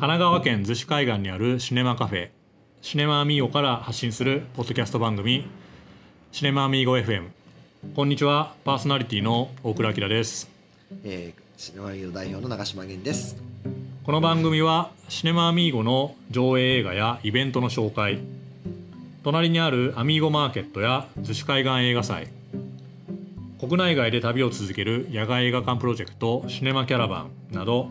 奈川県逗子海岸にあるシネマカフェシネマアミーゴから発信するポッドキャスト番組シネマアミーゴ FM こんにちはパーソナリティの大倉明です。えー、シネマミーゴ代表の長島源です。この番組はシネマアミーゴの上映映画やイベントの紹介。隣にあるアミーゴマーケットや逗子海岸映画祭。国内外で旅を続ける野外映画館プロジェクトシネマキャラバンなど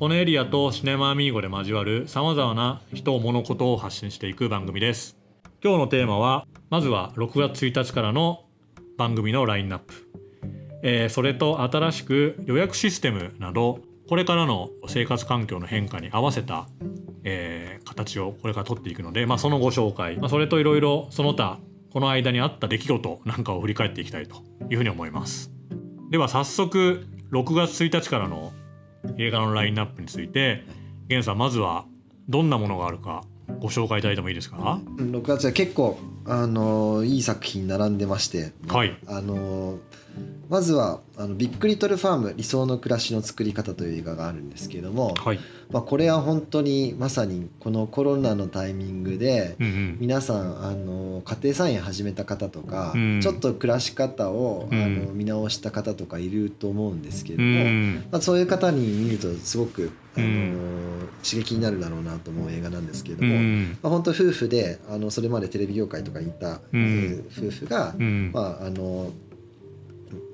このエリアとシネマアミーゴで交わるさまざまな人物事を発信していく番組です。今日のテーマはまずは6月1日からの番組のラインナップ、えーそれと新しく予約システムなどこれからの生活環境の変化に合わせた、えー形をこれから取っていくので、まあ、そのご紹介、まあ、それといろいろその他この間にあった出来事なんかを振り返っていきたいというふうに思います。では早速6月1日からの映画のラインナップについて源さんまずはどんなものがあるかご紹介いただいてもいいですか？うん6月は結構あのーいい作品並んでまして、はい。あのーまずはあの「ビッグリトルファーム理想の暮らしの作り方」という映画があるんですけれども、はい、まあ、これは本当にまさにこのコロナのタイミングでうんうん、皆さんあの家庭菜園始めた方とか、うん。ちょっと暮らし方を、うん。あの見直した方とかいると思うんですけれうども、ん。まあ、そういう方に見るとすごく、あのうん。刺激になるだろうなと思う映画なんですけれどうも、ん。まあ、本当夫婦であのそれまでテレビ業界とかにいた、夫婦が、うん。まあ、あの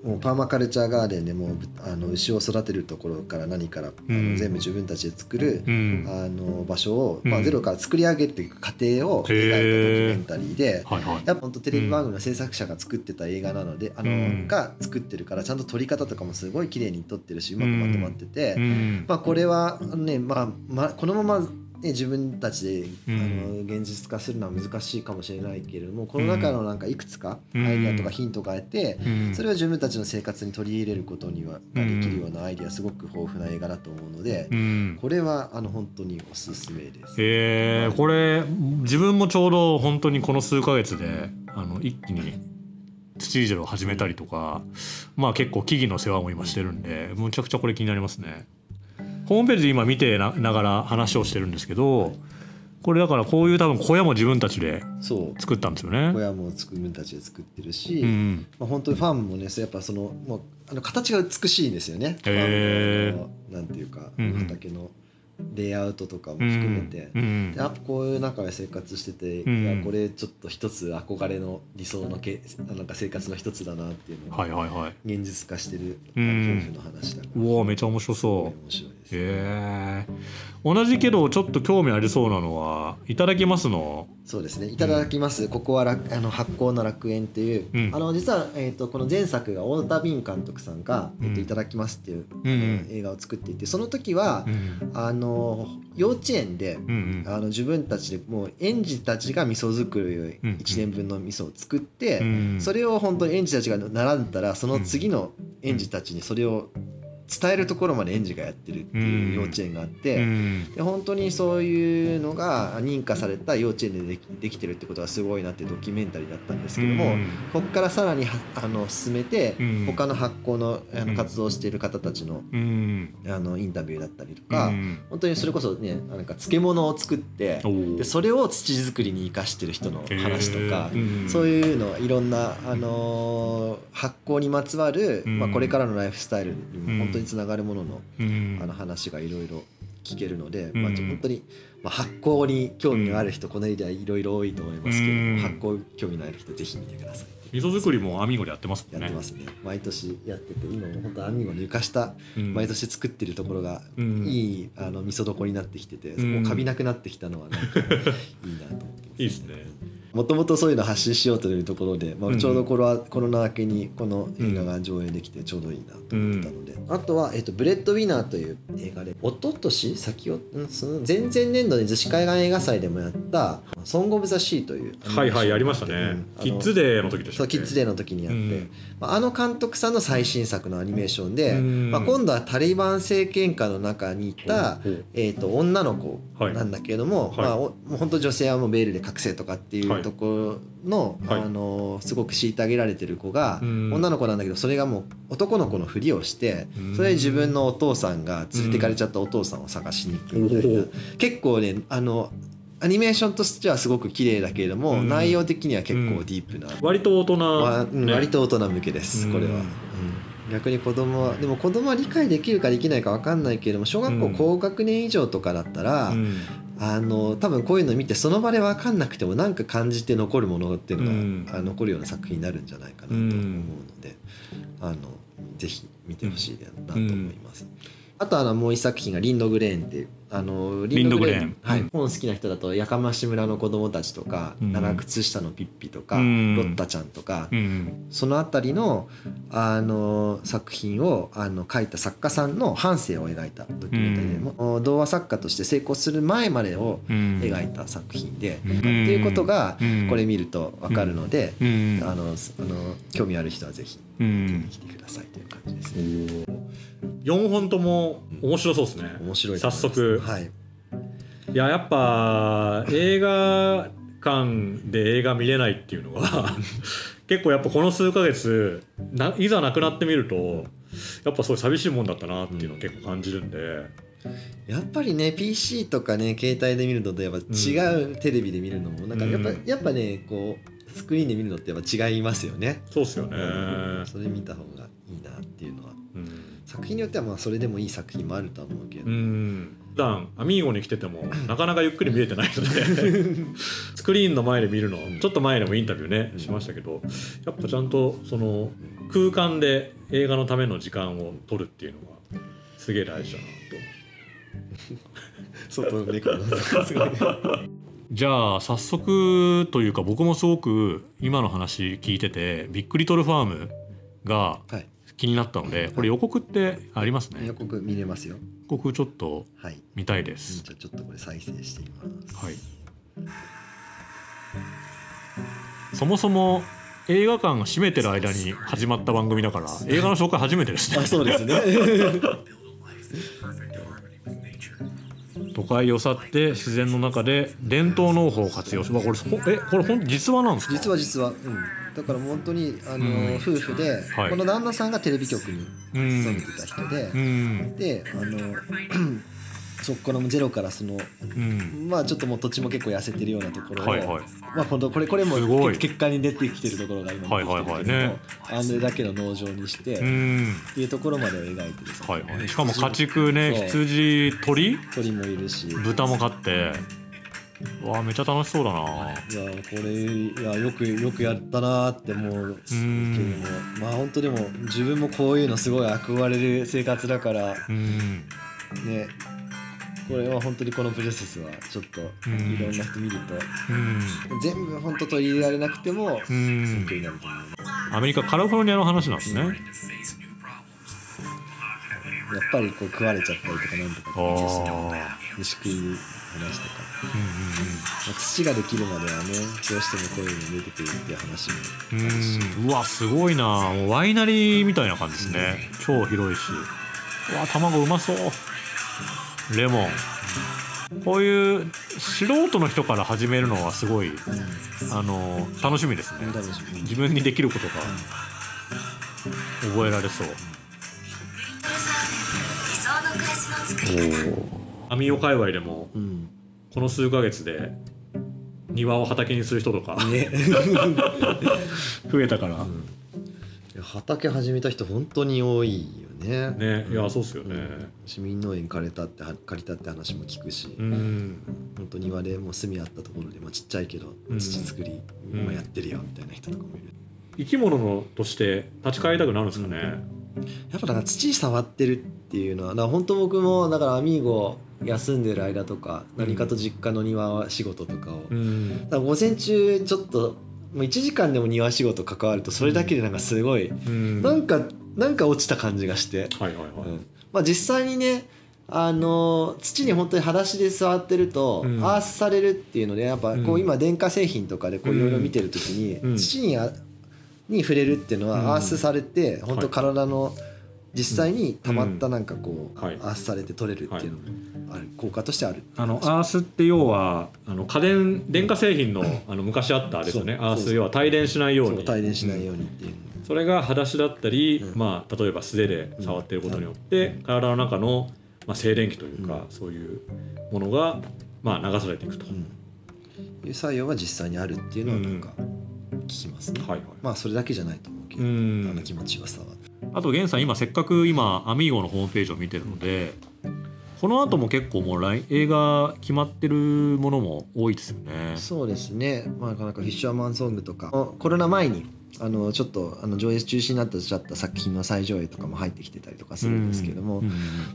もうパーマカルチャーガーデンでもうあの牛を育てるところから何から、あうん。の全部自分たちで作る、うん。あの場所を、まあ、うんゼロから作り上げていく過程を描いたドキュメンタリーで。はいはい。やっぱ本当テレビ番組の制作者が作ってた映画なので、あのうんが作ってるからちゃんと撮り方とかもすごい綺麗に撮ってるしうまくまとまってて、うん。まあ、これはね、まあまあ、このまま、ね、自分たちで、うんあの現実化するのは難しいかもしれないけれどもこの中のなんかいくつかうん。アイデアとかヒントがあって、うん。それを自分たちの生活に取り入れることにはができるようなアイデアすごく豊富な映画だと思うので、うん。これはあの本当におすすめです。えー、これ自分もちょうど本当にこの数ヶ月であの一気に土いじりを始めたりとかまあ結構木々の世話も今してるんでむちゃくちゃこれ気になりますねホームページで今見てなながら話をしてるんですけどこれだからこういう多分小屋も自分たちでそう。作ったんですよね。小屋も自分たちで作ってるし、うんまあ、本当にファンもねやっぱそのもうあの形が美しいんですよね。へー。ファンのあのなんていうか、うんうん。畑のレイアウトとかもうん含めて、うん。でやっぱこういう中で生活してて、うんいやこれちょっと一つ憧れの理想のけなんか生活の一つだなっていうのを現実化してる、うん夫婦の話だから。うわめちゃ面白そう。面白いです。へえ同じけどちょっと興味ありそうなのはいただきますの？そうですね。いただきます。ここは楽あの発酵の楽園っていう、うん。あの実はえっ、とこの前作が太田敏監督さんが、えっとうんいただきますっていう、うん映画を作っていて、その時は、うんあの幼稚園で、うんうん。あの自分たちでもう園児たちが味噌作りをうん1年分の味噌を作って、うんそれを本当に園児たちが習ったらその次の園児たちにそれを伝えるところまで園児がやってるっていう幼稚園があって。うん。で本当にそういうのが認可された幼稚園でできできてるってことがすごいなってドキュメンタリーだったんですけども、うん。ここからさらにはあの進めて、うん。他の発行のあうん。の活動している方たちのうん。あのインタビューだったりとか、うん。本当にそれこそねなんか漬物を作ってでそれを土作りに生かしてる人の話とか、へーうん。そういうのいろんな、あのー発酵にまつわる、うん。まあ、これからのライフスタイルにうん。も本当につながるものの,、うん。あの話がいろいろ聞けるので、うん。まあ、本当に、まあ、発酵に興味がある人、このエリアいろいろ多いと思いますけど、うん。発酵興味のある人ぜひ見てください。味噌作りもアミーゴでやってますね。やってますね。毎年やってて今も本当アミーゴの床下うん。毎年作ってるところがうん。いいあの味噌床になってきててうんもうカビなくなってきたのはなんかいいなと思ってます いいですねもともとそういうの発信しようというところで、まあ、うんちょうどコロ,、コロナ明けにこの映画が上映できてちょうどいいなと思ってたので、あとは、えっと「ブレッドウィナー」という映画で一昨年先をうんその前々年度に逗子海岸映画祭でもやったソング・オブ・ザ・シー」というはいはいやりましたね、うんキッズデーの時でしたキッズデーの時にやって、うん。まああの監督さんの最新作のアニメーションで、うん。まあ、今度はタリバン政権下の中にいた、えー、と女の子はいなんだけれども、はい。まあ、おもう本当女性はもうベールで隠せとかっていうところの,、はい。あのすごく虐げられてる子が、うん。女の子なんだけどそれがもう男の子のふりをしてうん。それで自分のお父さんが連れてかれちゃったお父さんを探しに行くみたいな、お結構ねあのアニメーションとしてはすごく綺麗だけれども、うん。内容的には結構ディープな、割と大人、ね。割と大人向けです、うん。これは、うん。逆に子供はでも子供は理解できるかできないか分かんないけれども小学校うん。高学年以上とかだったら、うんあの多分こういうの見てその場で分かんなくても何か感じて残るものっていうのが、うん。あ残るような作品になるんじゃないかなと思うので、あのぜひ見てほしいなと思います。あとあのもう一作品が「リンドグレーン」っていうあのリンドグレーンはい。うん。本好きな人だとやかまし村の子供たちとか、うん。長靴下のピッピとか、うん。ロッタちゃんとか、うんそのあたりのあの作品をあの書いた作家さんの半生を描いたドキュメンタリーで、もう童話作家として成功する前までをうん。描いた作品で、うん。っていうことがうん。これ見ると分かるので、うん。あのあの興味ある人はぜひうん。来てくださいという感じですね。4本とも面白そうですね。面白いと早速。はい、いややっぱ映画館で映画見れないっていうのは 結構やっぱこの数ヶ月ないざなくなってみるとやっぱそう寂しいもんだったなっていうのを結構感じるんで、やっぱりね PC とかね携帯で見るのとやっぱ違う、テレビで見るのもなんかやっぱ,、うん。やっぱねこうスクリーンで見るのってやっぱ違いますよね。そうっすよね、それ見た方がいいなっていうのは。うん作品によってはまあそれでもいい作品もあるとは思うけど、うん。普段アミーゴに来てても なかなかゆっくり見れてないので。スクリーンの前で見るのちょっと前でもインタビューねしましたけどやっぱちゃんとその空間で映画のための時間を取るっていうのがすげえ大事だなと。外の猫のじゃあ早速というか僕もすごく今の話聞いててビッグリトルファームがはい気になったのでこれ予告ってありますね？予告見れますよ。予告ちょっとはい。見たいでじすゃあちょっとこれ再生してみます。はい。そもそも映画館が閉めてる間に始まった番組だから映画の紹介初めてですね。あそうですね。都会を去って自然の中で伝統農法を活用しまあこれほえこれ本当実話なんですか？実は実は、うん、だから本当にあの、うん。夫婦で、はい。この旦那さんがテレビ局にうん。勤めてた人で、うん。であの そこからもゼロからそのうん。まあちょっともう土地も結構痩せてるようなところを、はいはい。まあ本当これこれも結結果に出てきてるところが今はいはいはい。出てきてるけどねあれだけの農場にして、うっんていうところまでを描いてるはいはい。しかも家畜ね羊鳥？鳥もいるし。豚も飼ってわあめっちゃ楽しそうだな。これいやよくよくやったなーって思う。けどん。もまあ本当でも自分もこういうのすごい憧れる生活だから。うん。ね。これは本当にこのプロセスはちょっとうん。いろんな人見ると。うん。全部本当取り入れられなくてもうん。アメリカカリフォルニアの話なんですねやっぱりこう食われちゃったりとかなんとか虫食い話とか、うんまあ土ができるまではねどうしてもこういうの出てくるっていう話もうんうんうん。うわすごいな。もうワイナリーみたいな感じですね。超広いし。うわ卵うまそう。レモン。こういう素人の人から始めるのはすごいあの楽しみですね。自分にできることが覚えられそうアミオ界隈でもうん。この数ヶ月で庭を畑にする人とかね。増えたから、いや畑始めた人本当に多いよね。ね。いやそうっすよね。市民農園借りたって借りたって話も聞くし、うん。本当庭でもう住みあったところで、まあ、ちっちゃいけどうん。土作りうん。今やってるよみたいな人とかもいる、生き物のとして立ち返りたくなるんですかね、やっぱだから土触ってるっていうのはだから本当僕もだからアミーゴ休んでる間とか何かと実家の庭仕事とかを、うん。だ午前中ちょっともう1時間でも庭仕事関わるとそれだけでなんかすごい、うん。なんかなんか落ちた感じがして、はいはいはい、うん。まあ、実際にねあの土に本当に裸足で座ってると、うん。アースされるっていうのでやっぱこううん。今電化製品とかでこういろいろ見てる時に、うん。土にあに触れるっていうのうん。はアースされて本当体の実際に溜まったうんなんかこう、はい。アースされて取れるっていうのもある効果としてある。あのアースって要はあの家電電化製品のあの昔あったあれですよね。アース要は帯電しないように。帯電しないようにっていう。のそれが裸足だったり、うん。まあ、例えば素手で触っていることによって、体の中の、まあ、静電気というか、うそういうものが、まあ、流されていくと、うん。いう作用が実際にあるっていうのはなんか聞きますね、はいはい。まあそれだけじゃないと思うけど、うん。あの気持ちよさはあと源さん今せっかく今アミーゴのホームページを見てるのでこの後も結構もう来映画決まってるものも多いですよね。そうですね、まあ、なかなかフィッシャーマンソングとか。コロナ前にあのちょっとあの上映中止になってちゃった作品の再上映とかも入ってきてたりとかするんですけども、うん。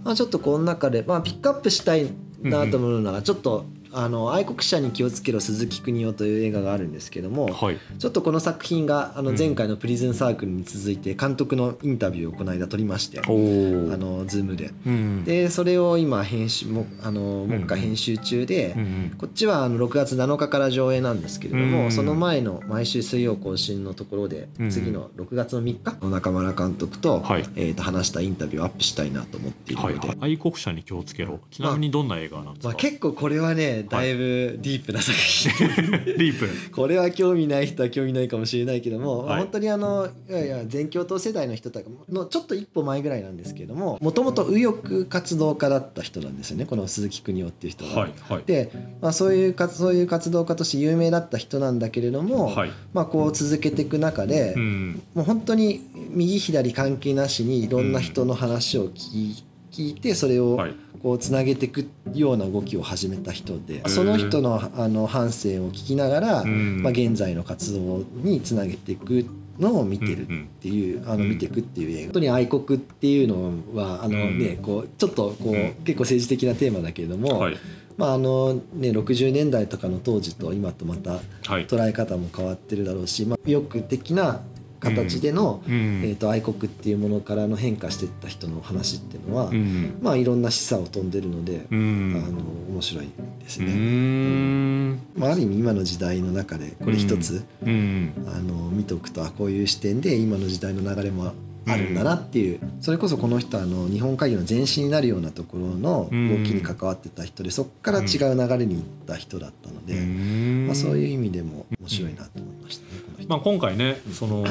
まあ、ちょっとこの中で、まあ、ピックアップしたいなと思うのがちょっと、あの愛国者に気をつけろ鈴木邦夫という映画があるんですけども、はい、ちょっとこの作品があのうん。前回のプリズンサークルに続いて監督のインタビューをこの間撮りまして、おー。あのズームで。うん。でそれを今編集もあのもう一回編集中で、うんうん。こっちはあの6月7日から上映なんですけれども、うん。その前の毎週水曜更新のところで、うん。次の6月の3日中村監督と,、はい。えーと話したインタビューをアップしたいなと思っているので、はい。はい、愛国者に気をつけろ。ちなみにどんな映画なんですか、まあ、結構これはねだいぶディープな作品、ディープ。これは興味ない人は興味ないかもしれないけども、まあはい。本当にあのいやいや全教頭世代の人とかのちょっと一歩前ぐらいなんですけどももともと右翼活動家だった人なんですよね。この鈴木邦夫っていう人は。はいはい。で、まあ、そういうかそういう活動家として有名だった人なんだけれども、はい。まあ、こう続けていく中で、うん。もう本当に右左関係なしにいろんな人の話を聞い聞いてそれをはいこうつなげていくような動きを始めた人でーその人のあの反省を聞きながら、うん。まあ、現在の活動につなげていくのを見てるっていう、あのうん。見ていくっていう映画。本当に愛国っていうのはあの、うん。ねこうちょっとこう、うん。結構政治的なテーマだけれども、はい。まああのね、60年代とかの当時と今とまたはい。捉え方も変わってるだろうし、まあ、意欲的な形での、うん。えー、と愛国っていうものからの変化していった人の話っていうのは、うん。まあ、いろんな示唆を飛んでるので、うあんの面白いですうね。ん。まあ、ある意味今の時代の中でこれ一つ、うん。あの見ておくとあこういう視点で今の時代の流れもあるんだなっていう、それこそこの人はあの日本会議の前身になるようなところの動きに関わってた人でそこから違う流れに行った人だったので、うん。まあ、そういう意味でも面白いなと思いましたね。この人。まあ、今回ねその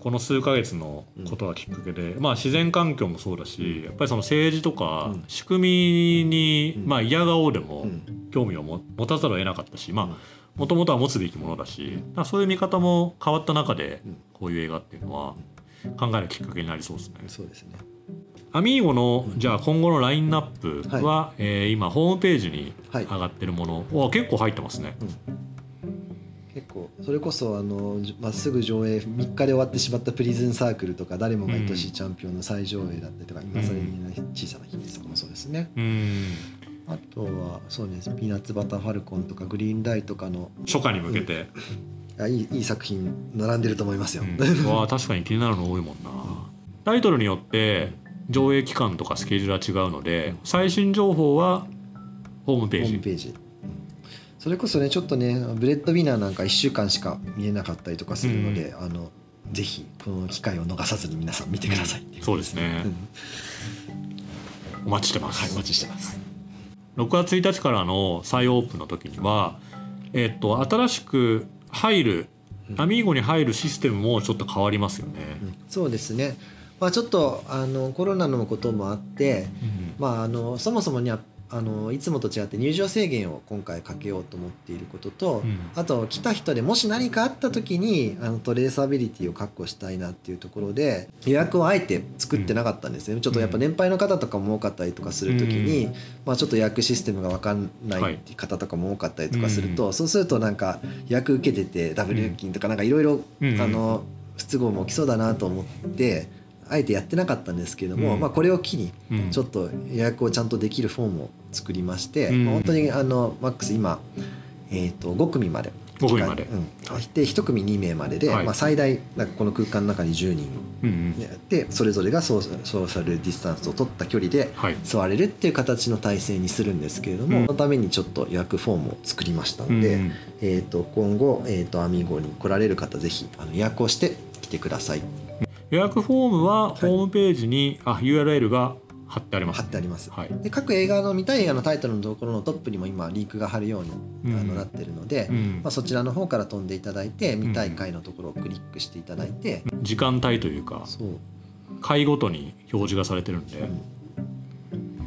この数ヶ月のことがきっかけで、まあ、自然環境もそうだしやっぱりその政治とかうん。仕組みに、うん。まあ、嫌顔でもうん。興味をも持たざるを得なかったしうんまあもともとは持つべきものだしそういう見方も変わった中でうん。こういう映画っていうのは考えるきっかけになりそうですね。そうですね。アミーゴのじゃあ今後のラインナップは、えー今ホームページにはい。上がってるもの、わ結構入ってますね。結構それこそあのじまあ、すぐ上映3日で終わってしまった「プリズンサークル」とか「誰もが愛しいチャンピオン」の再上映だったりとか「今更言えない小さな秘密」とかもそうですね。うん。あとはそうです「ピーナッツバターファルコン」とか「グリーンライト」とかの初夏に向けて、あいいいい作品並んでると思いますよ。うん、わあ確かに気になるの多いもんな。タイトルによって上映期間とかスケジュールは違うので最新情報はホームページ。ホームページ、うん。それこそねちょっとねブレッドウィナーなんか1週間しか見れなかったりとかするので、あのぜひこの機会を逃さずに皆さん見てくださいう、そうですね。うん。お待ちしてます、はいお待ちしてます。6月1日からの再オープンの時にはえっと新しく入るアミーゴに入るシステムもちょっと変わりますよね、そうですね、まあ、ちょっとあのコロナのこともあって、まあ、あのそもそもにはあのいつもと違って入場制限を今回かけようと思っていることと、うん。あと来た人でもし何かあった時にあのトレーサビリティを確保したいなっていうところで予約をあえて作ってなかったんですね、ちょっとやっぱ年配の方とかも多かったりとかする時に、うん。まあ、ちょっと予約システムが分かんないっていう方とかも多かったりとかすると、そうするとなんか予約受けててダブル料金とかなんかいろいろ不都合も起きそうだなと思ってあえてやってなかったんですけども、うん。まあ、これを機にうん。ちょっと予約をちゃんとできるフォームを作りまして、うん。まあ本当にあのマックス今、えー、と5組まで5組まで、うん、で1組2名までで、はい。まあ、最大なんかこの空間の中に10人うんうん。でそれぞれがソーソーシャルディスタンスを取った距離ではい。座れるっていう形の体制にするんですけれども、うん。そのためにちょっと予約フォームを作りましたので、うんうん。えー、と今後、えー、とアミーゴに来られる方ぜひあの予約をして来てください予約フォームはホームページに、あ URL が貼ってあります貼ってあります、はい。で各映画の見たい映画のタイトルのところのトップにも今リンクが貼るように、うん。あのなってるので、うん。まあ、そちらの方から飛んでいただいて見たい回のところをクリックしていただいて、時間帯というか回ごとに表示がされてるんで、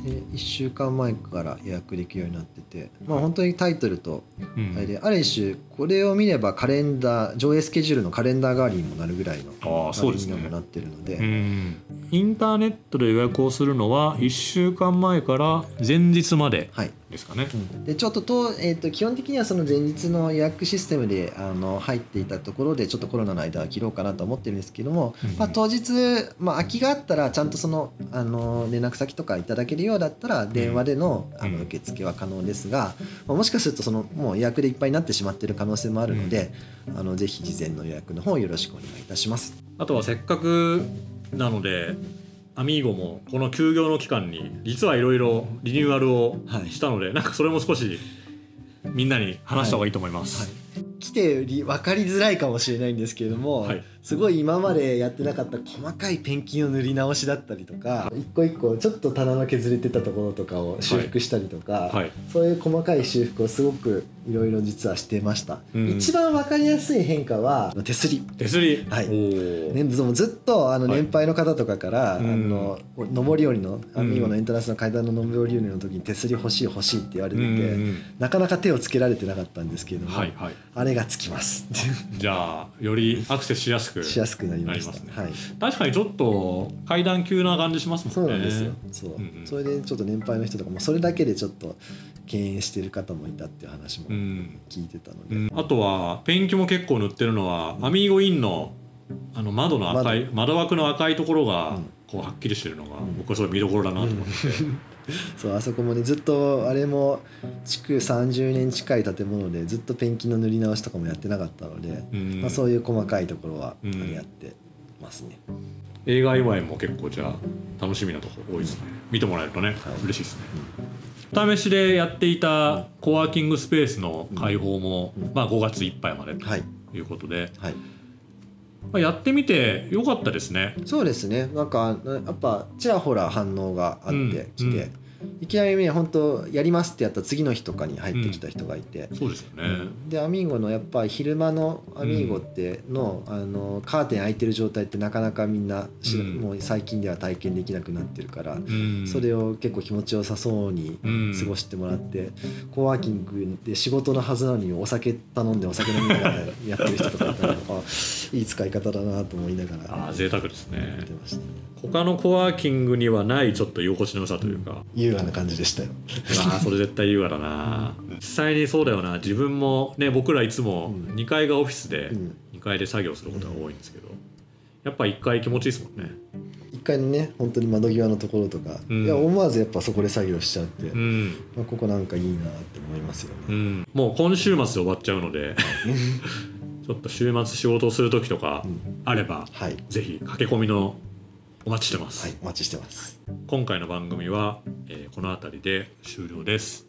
で1週間前から予約できるようになってて、まあ、本当にタイトルとうん。あれである種これを見ればカレンダー上映スケジュールのカレンダー代わりにもなるぐらいのあーそうですね。なってるので、うん。インターネットで予約をするのは1週間前から前日まで。はいですかね、でちょっとと,、えー、と基本的にはその前日の予約システムであの入っていたところでちょっとコロナの間は切ろうかなと思ってるんですけども、うん。まあ、当日、まあ、空きがあったらちゃんとそのあの連絡先とかいただけるようだったら電話での,、あうん。の受付は可能ですが、まあ、もしかするとそのもう予約でいっぱいになってしまっている可能性もあるので、あのぜひ事前の予約の方よろしくお願いいたします。あとはせっかくなのでアミーゴもこの休業の期間に実はいろいろリニューアルをはい。したので、なんかそれも少しみんなに話した方がいいと思います、来てより分かりづらいかもしれないんですけれども、はいすごい今までやってなかった細かいペンキの塗り直しだったりとか一個一個ちょっと棚の削れてたところとかを修復したりとか、はいそういう細かい修復をすごくいろいろ実はしてました、うん。一番分かりやすい変化は手すり。手すり、はい。ね、ずずっとあのはい。年配の方とかから、うん。あの上り下りのうん。アミーゴのエントランスの階段の上り下りの時に手すり欲しい欲しいって言われてて、うんうん。なかなか手をつけられてなかったんですけれども、はいはい。あれがつきます。じゃあよりアクセスしやすくしやすくなりました。ね。はい、確かにちょっと階段急な感じしますそもね。うんなんですよ、そう、うんうん。それでちょっと年配の人とかもそれだけでちょっと敬遠してる方もいたっていう話もうん。聞いてたので、うん。あとはペンキも結構塗ってるのはアミーゴインのあの窓の赤い窓。枠の赤いところがうん。こうはっきりしてるのが、ん僕はすごい見どころだなと思って、そうあそこもねずっとあれも築30年近い建物でずっとペンキの塗り直しとかもやってなかったので、うん。まあ、そういう細かいところはやってますね、映画以外も結構じゃあ楽しみなとこ多いですね。見てもらえるとね、嬉しいですね。お試しでやっていたコワーキングスペースの開放も、うん。まあ、5月いっぱいまでとはい。いうことで、はいまあ、やってみてよかったですね。そうですね。なんかやっぱちらほら反応があってきて、うん。うんいきなりね本当やりますってやった次の日とかに入ってきた人がいて、そうですよね、でアミーゴのやっぱ昼間のアミーゴっての,、あのカーテン開いてる状態ってなかなかみんなうん。もう最近では体験できなくなってるから、うん。それを結構気持ちよさそうにうん。過ごしてもらって、コワーキングで仕事のはずなのにお酒頼んでお酒飲みながらやってる人とかいたら あいい使い方だなと思いながらああ贅沢ですね。他のコワーキングにはないちょっと居心地の良さというか、優雅な感じでしたよ。ああそれ絶対優雅だな。実際にそうだよな。自分もね僕らいつもうん。2階がオフィスでうん。2階で作業することが多いんですけどやっぱ1階気持ちいいですもんね。一回のね本当に窓際のところとか、うん。いや思わずやっぱそこで作業しちゃって、うん、まあ、ここなんかいいなって思いますよね。うん、もう今週末で終わっちゃうので ちょっと週末仕事をする時とかうん。あれば、はい、ぜひ駆け込みのお待ちしてます、はい、お待ちしてます。今回の番組は、えーこの辺りで終了です。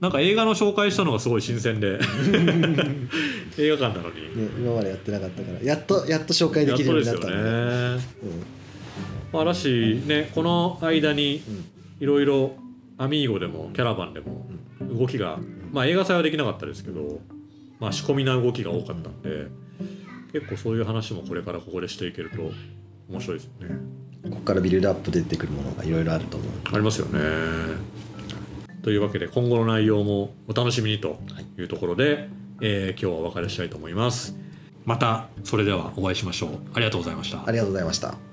なんか映画の紹介したのがすごい新鮮で 映画館なのに。ね、今までやってなかったから、やっとやっと紹介できるようになったね、まあ、だしねこの間にいろいろアミーゴでもキャラバンでも動きが、まあ、映画祭はできなかったですけど、まあ、仕込みな動きが多かったんで結構そういう話もこれからここでしていけると面白いですよ。ね。ここからビルドアップ出てくるものがいろいろあると思う。ありますよね。というわけで今後の内容もお楽しみにというところで、えー今日はお別れしたいと思います。またそれではお会いしましょう。ありがとうございました。ありがとうございました。